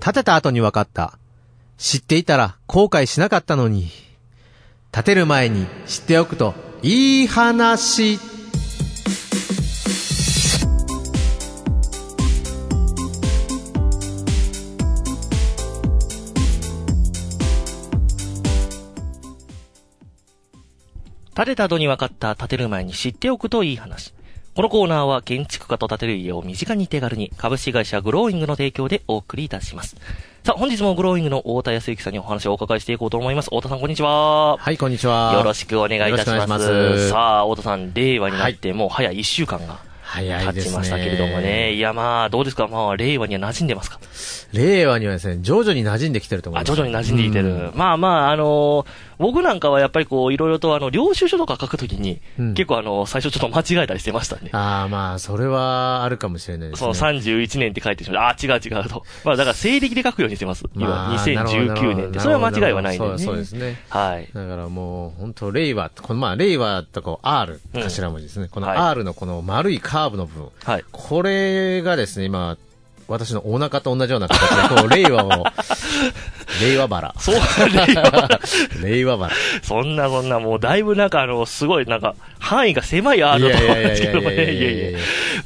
建てた後に分かった。知っていたら後悔しなかったのに。建てる前に知っておくといい話。建てた後に分かった建てる前に知っておくといい話。このコーナーは建築家と建てる家を身近に手軽に株式会社グローイングの提供でお送りいたします。さあ、本日もグローイングの太田康之さんにお話をお伺いしていこうと思います。太田さん、こんにちは。はい、こんにちは。よろしくお願いいたします。ますさあ、太田さん、令和になってもう早1週間が経早いですね。ちましたけれどもね。いや、まあ、どうですか？まあ、令和には馴染んでますか？令和にはですね、徐々に馴染んできてると思いあ、ます。徐々に馴染んでいてる。まあまあ、あのー僕なんかはやっぱりこう、いろいろとあの、領収書とか書くときに、うん結構あの、最初ちょっと間違えたりしてましたね。ああ、まあ、それはあるかもしれないですね。その31年って書いてしまう。あ、違う違うと。まあだから西暦で書くようにしてます。今、まあなるほど2019年で。それは間違いはないんでね。そうですね。はい。だからもう、本当令和、このまあ、令和とこう R、うん頭文字ですね。このはい R のこの丸いカーブの部分。はい。これがですね、今、私のお腹と同じような形で、こう、令和を、令和バラ。そう、令和。令和バラ。そんなそんな、もうだいぶなんかあの、すごいなんか、範囲が狭いアートだと思うんですけどもね。いいやいやいやいやいや。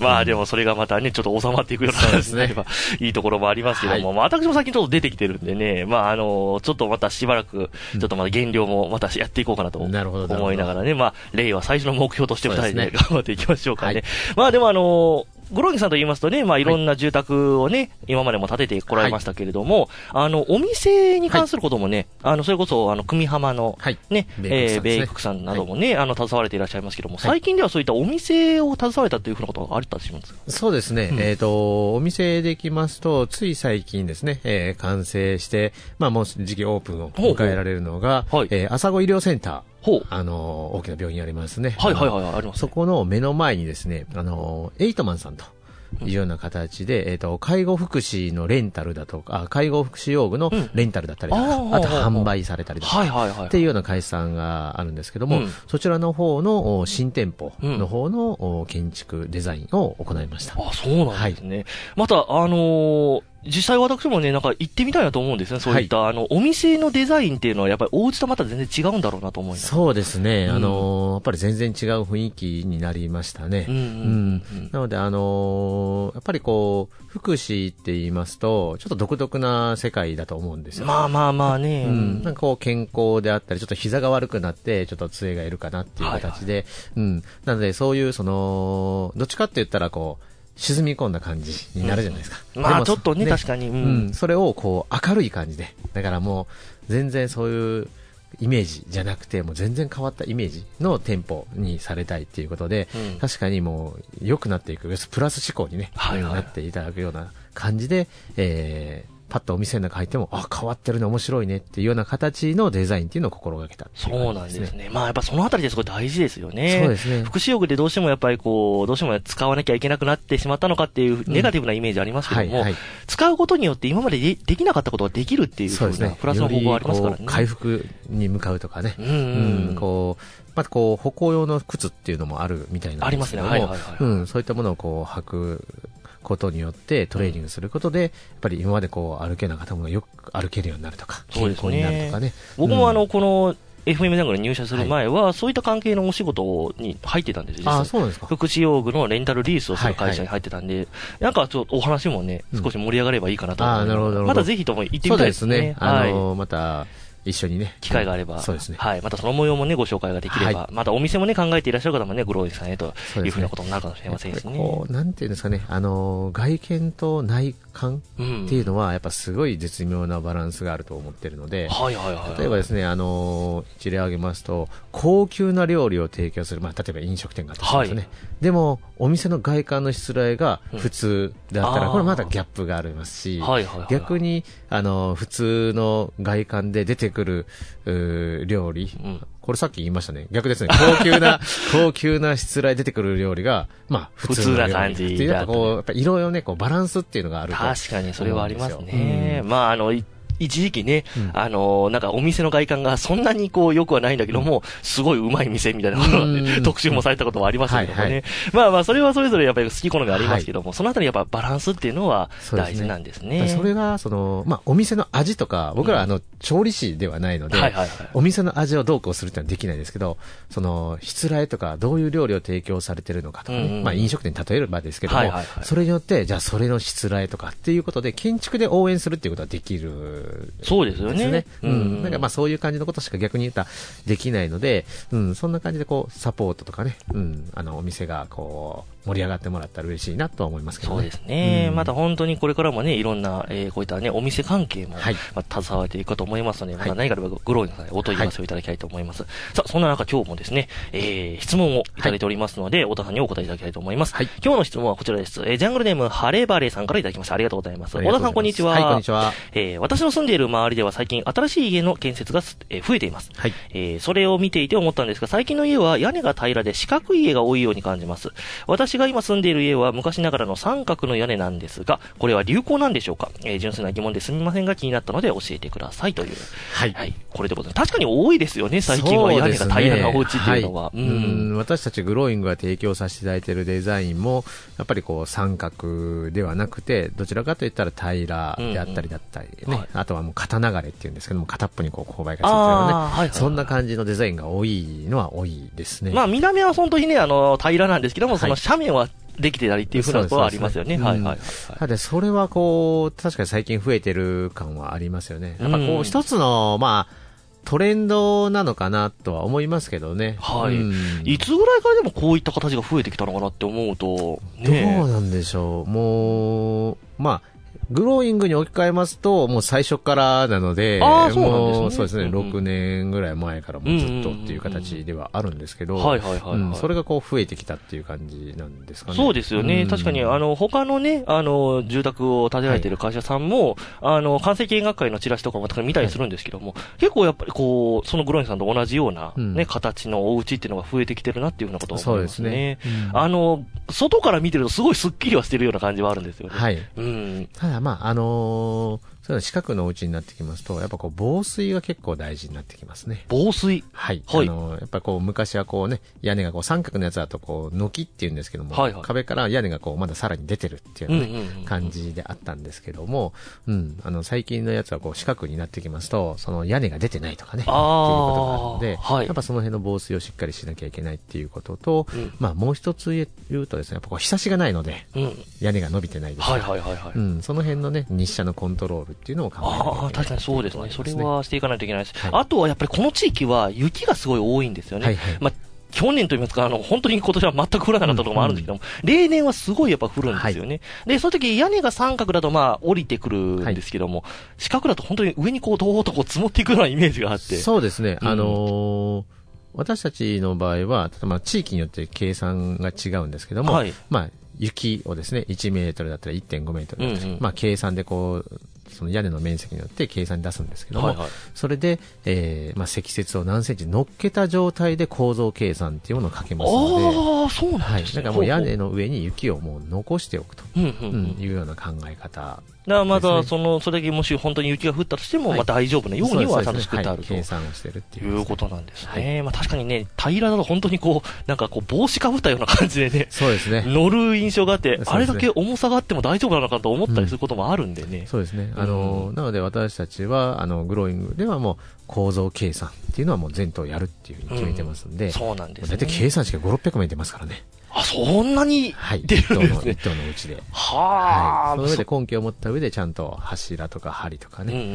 まあでもそれがまたね、ちょっと収まっていくようなそうですね。形になればいいところもありますけども、はい。まあ私も最近ちょっと出てきてるんでね、まああの、ちょっとまたしばらく、ちょっとまた減量もまたやっていこうかなと思いながらね、まあ、令和最初の目標として二人そうで頑張っていきましょうかね。はい。まあでもあの、グローギンさんと言いますとね、まあい。ろんな住宅をね、今までも建ててこられましたけれども、あの、お店に関することもね、あの、それこそ、あの、組浜の、はい。ね、ねえー米国さんなどもね、あの、携われていらっしゃいますけども、い。最近ではそういったお店を携われたというふうなことがあったりします？かそうですね。うん。えっ、と、お店できますと、つい最近ですね、えー完成して、まあもう時期オープンを迎えられるのが、ほうほうはい。えー朝子医療センター。あのー大きな病院ありますね。はいはいはい、あります、そこの目の前にですね、あの、エイトマンさんというような形で、えっ、と、介護福祉のレンタルだとか、あ介護福祉用具のうんレンタルだったりとか、あーあと販売されたりとか、はいはいはい。っていうような会社さんがあるんですけども、うんそちらの方のお新店舗の方のお建築デザインを行いました。あ、そうなんですね。また、あのー実際私もね、なんか行ってみたいなと思うんですね。そういった、あの、お店のデザインっていうのは、やっぱりお家とまた全然違うんだろうなと思います。そうですね、うんあのーやっぱり全然違う雰囲気になりましたね。うんうんうんなので、あのーやっぱりこう、福祉って言いますと、ちょっと独特な世界だと思うんですよ。まあまあまあね。うん、なんかこう健康であったり、ちょっと膝が悪くなって、ちょっと杖がいるかなっていう形で、うん。なので、そういう、その、どっちかって言ったら、こう、沈み込んだ感じになるじゃないですか。までもあちょっとね、確かに。ううんん。それを、こう、明るい感じで。だからもう、全然そういう、イメージじゃなくて、もう全然変わったイメージの店舗にされたいっていうことで、うん確かにもう良くなっていく、プラス思考にね、はいはいなっていただくような感じで、えー、パッとお店の中入っても、あ、変わってるね、面白いねっていうような形のデザインっていうのを心がけたっていうそうなんですね。まあやっぱそのあたりですごい大事ですよね。そうですね福祉用具でどうしてもやっぱりこう、どうしても使わなきゃいけなくなってしまったのかっていうネガティブなイメージありますけども、はいはい使うことによって今まででできなかったことができるっていうふうなそうですね。プラスの方法がありますからね。回復に向かうとかね。うんうんうんこう、またこう、歩行用の靴っていうのもあるみたいなんですけども、ありますねはいはいはいうん、そういったものをこう、履くことによって、トレーニングすることで、やっぱり今までこう、歩けなかったものがよく歩けるようになるとか、健康になるとかね。うん僕もあの、この FM ジャングルに入社する前は、そういった関係のお仕事に入ってたんです、実あはあ、そうなんですか。福祉用具のレンタルリースをする会社に入ってたんで、なんかちょっとお話もね、うん少し盛り上がればいいかなと思うあーなるほどなるほどまたぜひとも行ってみたいですすねね。。あはい。の、また、一緒にね。機会があれば、そうですね。はい。またその模様もね、ご紹介ができれば、はまたお店もね、考えていらっしゃる方もね、グローイさんへというふうなことになるかもしれませんしね。こう、なんていうんですかね、あの、外見と内観うんっていうのは、やっぱすごい絶妙なバランスがあると思ってるので、はいはいはい。例えばですね、あの一例挙げますと、高級な料理を提供する、まあ、例えば飲食店があったとしますね、はいでも、お店の外観のしつらいが普通であったら、うんこれまたギャップがありますし、はいはいはい。逆に、あの、普通の外観で出てくる、料理、うんこれさっき言いましたね。逆ですね。高級な、高級なしつらい出てくる料理が、まあ、普通な感じっていう、やっぱこう、やっぱ色々ね、こう、バランスっていうのがあると。確かにそれはありますね。まあ、あの、い一時期ね、うんあのーなんかお店の外観がそんなにこう良くはないんだけども、すごいうまい店みたいなもので、うん特集もされたこともありましたけどもね。はいはいまあまあ、それはそれぞれやっぱり好き好みありますけども、そのあたりやっぱバランスっていうのは大事なんですね。らそれが、その、まあ、お店の味とか、僕らはあの、調理師ではないので、はいはいはい。お店の味をどうこうするってのはできないですけど、その、失礼とか、どういう料理を提供されてるのかとかね、うんうんまあ飲食店に例えればですけども、はいはいはいそれによって、じゃあそれの失礼とかっていうことで、建築で応援するっていうことはできる。そうですよね。ね。ううんん。なんかまあそういう感じのことしか逆に言ったらできないので、うん、そんな感じでこう、サポートとかね、うん、あの、お店がこう、盛り上がってもらったら嬉しいなとは思いますけどね。そうですね。うんまた本当にこれからもね、いろんな、えーこういったね、お店関係も、はいまあ、携わっていくかと思いますので、まはいた何かあればグローインさんにお問い合わせをいただきたいと思います。さあ、そんな中今日もですね、えー質問をいただいておりますので、太田さんにお答えいただきたいと思います。はい今日の質問はこちらです。えージャングルネーム、ハレバレさんからいただきました。ありがとうございます。太田さん、こんにちは。はい、こんにちは。えー私の住んでいる周りでは最近新しい家の建設がす、えー増えています。はい。えーそれを見ていて思ったんですが、最近の家は屋根が平らで四角い家が多いように感じます。私が今住んでいる家は昔ながらの三角の屋根なんですが、これは流行なんでしょうか、えー純粋な疑問ですみませんが気になったので教えてくださいという。はい。はい。これでございます。確かに多いですよね、最近は屋根が平らなお家っていうのは。うん私たちグローイングが提供させていただいているデザインも、やっぱりこう三角ではなくて、どちらかといったら平らであったりだったりね、うんうんはいあとはもう肩流れっていうんですけども、片っぽにこう勾配がついてるようなね、はいそんな感じのデザインが多いのは多いですね。まあ、見た目は本当にね、あの、平らなんですけども、そのはい斜面はできてたりっていうふうなところはありますよね。はいはいはいはい。ただそれはこう、確かに最近増えてる感はありますよね。やっぱこうんう、一つの、まあ、トレンドなのかなとは思いますけどね。はいうんいつぐらいからでもこういった形が増えてきたのかなって思うと、ねどうなんでしょう。もう、まあ、グローイングに置き換えますと、もう最初からなので、あーそうなんですねもうそうですね、うんうん6年ぐらい前からもうずっとっていう形ではあるんですけど、はいはいはいはいうんそれがこう増えてきたっていう感じなんですかね。そうですよね。うん確かに、あの、他のね、あの、住宅を建てられている会社さんも、あの、完成見学会のチラシとかも見たりするんですけども、結構やっぱりこう、そのグローインさんと同じような、うんね、形のお家っていうのが増えてきてるなっていうふうなことをそうで思いますすね。ね。うんあの、外から見てるとすごいスッキリはしてるような感じはあるんですよね。はい。うん。ただまあ、あのーそういうのお家になってきますと、やっぱこう防水が結構大事になってきますね。防水？はい。はいあのーやっぱこう昔はこうね、屋根がこう三角のやつだとこう、軒って言うんですけども、はいはい壁から屋根がこうまださらに出てるっていうようなね、うんうんうん感じであったんですけども、うん、あの最近のやつはこう四角になってきますと、その屋根が出てないとかね、っていうことがあるので、はいやっぱその辺の防水をしっかりしなきゃいけないっていうことと、うんまあもう一つ言うとですね、やっぱこう日差しがないので、うん。屋根が伸びてないですかはいらはいはいはい。うん、その辺のね、日射のコントロールっていうのを考えなきゃいけないああ、確かにそうですね。それはしていかないといけないです。はい。あとはやっぱりこの地域は雪がすごい多いんですよね。はいはい。まあ去年と言いますか、あの、本当に今年は全く降らなかったところもあるんですけども、例年はすごいやっぱ降るんですよね。で、その時屋根が三角だとまあ降りてくるんですけども、四角だと本当に上にこう、どーっとこう積もっていくようなイメージがあって。そうですね、うん。あのー私たちの場合は、まあ地域によって計算が違うんですけども、はい。まあ、雪をですね、1メートルだったら1.5メートルだったり、うんうん。まあ、計算でこう、その屋根の面積によって計算に出すんですけども、はいはい。それで、えーまあ、積雪を何センチ乗っけた状態で構造計算っていうものをかけますので、ああ、そうなんはい。ですね。だからもう屋ほ根の上に雪をもう残しておくと。いうような考え方だからまだ、ですねその、それだけもし本当に雪が降ったとしても、はいまあ大丈夫なようにはちゃんとそうです作ってあると。はい計算をしてるっていう。いうことなんですね。まあ確かにね、平らだと本当にこう、なんかこう帽子かぶったような感じでね、そうですね。乗る印象があって、あれだけ重さがあっても大丈夫なのかと思ったりすることもあるんでね。そうですね。あの、なので私たちは、あの、グローイングではもう構造計算っていうのはもう全頭やるっていうふうに決めてますんで、そうなんですね。大体計算式が5、600名出ますからね。あ、そんなにはい。出るんですね一。頭のうちで。はあ。はい。その上で根拠を持った上でちゃんと柱とか針とかね、うんうんう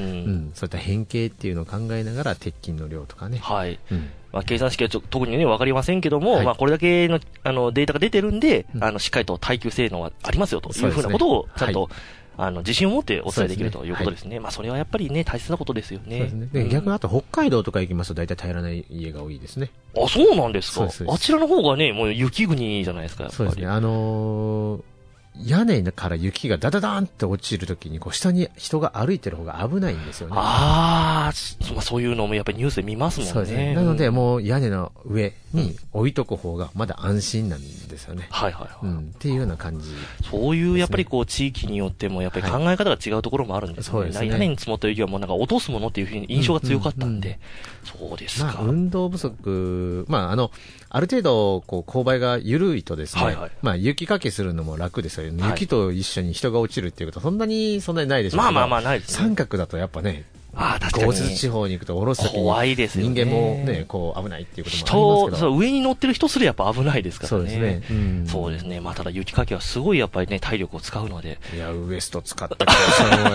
ん、そういった変形っていうのを考えながら鉄筋の量とかね、はい。うん、まあ、計算式はちょ特にね、わかりませんけども、はいまあ、これだけの、あの、データが出てるんで、うんあの、しっかりと耐久性能はありますよというふうなことを、ちゃんと、はあの、自信を持ってお伝えできるということですね。まあ、それはやっぱりね、大切なことですよね。ね。で、うん逆にあと北海道とか行きますと大体平らない家が多いですね。あ、そうなんですかあちらの方がね、もう雪国じゃないですか、やっぱり。そうですね。あのー屋根から雪がダダダーンって落ちるときに、こう、下に人が歩いてる方が危ないんですよね。ああ、そういうのもやっぱりニュースで見ますもんね。そうですね。なので、もう屋根の上に置いとく方がまだ安心なんですよね。はいはいはい。うん。っていうような感じ。そういうやっぱりこう地域によってもやっぱり考え方が違うところもあるんですね。そうですね屋根に積もった雪はもうなんか落とすものっていうふうに印象が強かったんで。そうですか。まあ、運動不足、まあ、あの、ある程度、こう、勾配が緩いとですね、はいはいまあ、雪かきするのも楽ですよね。はい雪と一緒に人が落ちるっていうことは、そんなに、そんなにないでしょうまあまあまあないですね。三角だとやっぱね、ああ、確かに。豪雪地方に行くと、下ろすときに、怖いですよね人間もね、こう、危ないっていうこともあ人、りますけど。そう、上に乗ってる人すらやっぱ危ないですからね。そうですね。うんそうですね。まあ、ただ雪かきはすごいやっぱりね、体力を使うので。いや、ウエスト使ったか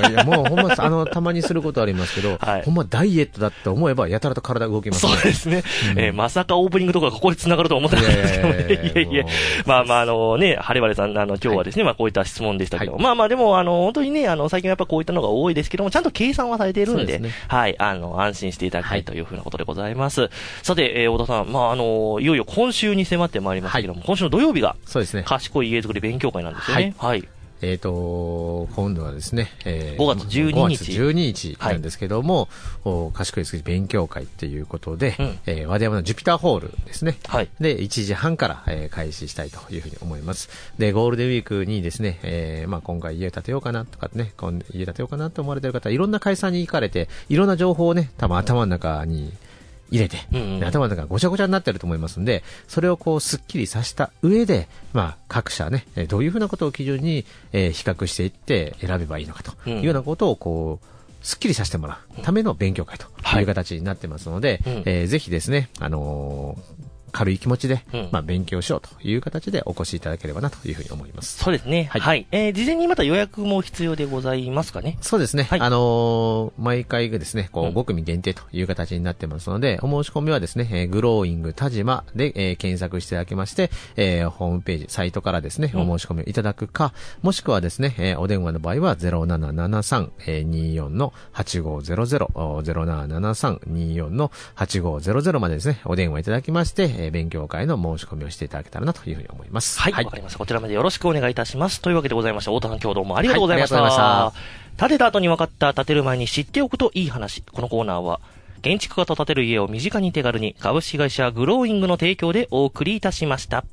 らいや、もうほんま、あの、たまにすることありますけど、はいほんまダイエットだって思えば、やたらと体動きますそうですね。えーまさかオープニングとかがここで繋がるとは思ってなかったですけどね。いやいやいやいやいやもうまあまあ、あのね、ハレバレさん、あの、今日はですね、まあこういった質問でしたけど、はいまあまあでも、あの、本当にね、あの、最近はやっぱこういったのが多いですけども、ちゃんと計算はされているんで、ですねはい、あの、安心していただきたいというふうなことでございます。さて、えー、小田さん、まああの、いよいよ今週に迫ってまいりましたけども、今週の土曜日が、そうですね。賢い家づくり勉強会なんですよね。はい。えっ、と、今度はですね、え5月12日5月12日なんですけども、お賢い作り勉強会っていうことで、うんえー和田山のジュピターホールですね。はい。で、1時半から、えー開始したいというふうに思います。で、ゴールデンウィークにですね、えーまあ今回家建てようかなとかね、今家建てようかなと思われてる方、いろんな会社に行かれて、いろんな情報をね、多分頭の中に入れて、うんうん。で頭の中がごちゃごちゃになってると思いますんで、それをこう、すっきりさせた上で、まあ、各社ね、えーどういうふうなことを基準に、えー比較していって選べばいいのかとうん。いうようなことを、こう、すっきりさせてもらうための勉強会とはいいう形になってますので、うんえーぜひですね、あのー軽い気持ちで、うんまあ、勉強しようという形でお越しいただければなというふうに思います。そうですね。は。はいいえー事前にまた予約も必要でございますかね？そうですね。はいあのー毎回がですね、こう、うん5組限定という形になってますので、お申し込みはですね、えーグローイング田島で、えー検索していただきまして、えーホームページ、サイトからですね、うんお申し込みをいただくか、もしくはですね、えーお電話の場合は0773-24の8500、お0773-24の8500までですね、お電話いただきまして、えー勉強会の申し込みをしていただけたらなというふうに思います。はい。わ、かりました。こちらまでよろしくお願いいたします。というわけでございました。太田さん今日どうもありがとうございました。はいありがとうございま建てた後に分かった建てる前に知っておくといい話。このコーナーは、建築家と建てる家を身近に手軽に株式会社グローイングの提供でお送りいたしました。